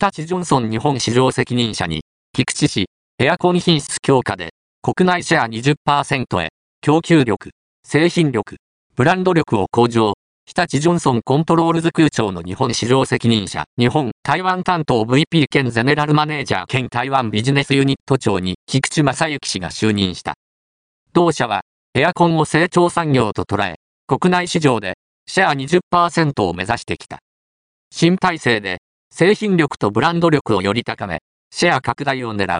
日立ジョンソン日本市場責任者に、菊池市、エアコン品質強化で、国内シェア20%へ、供給力、製品力、ブランド力を向上、日立ジョンソンコントロールズ空調の日本市場責任者、日本台湾担当 VP 兼ゼネラルマネージャー兼台湾ビジネスユニット長に菊池正幸氏が就任した。同社は、エアコンを成長産業と捉え、国内市場でシェア20%を目指してきた。新体制で製品力とブランド力をより高め、シェア拡大を狙う。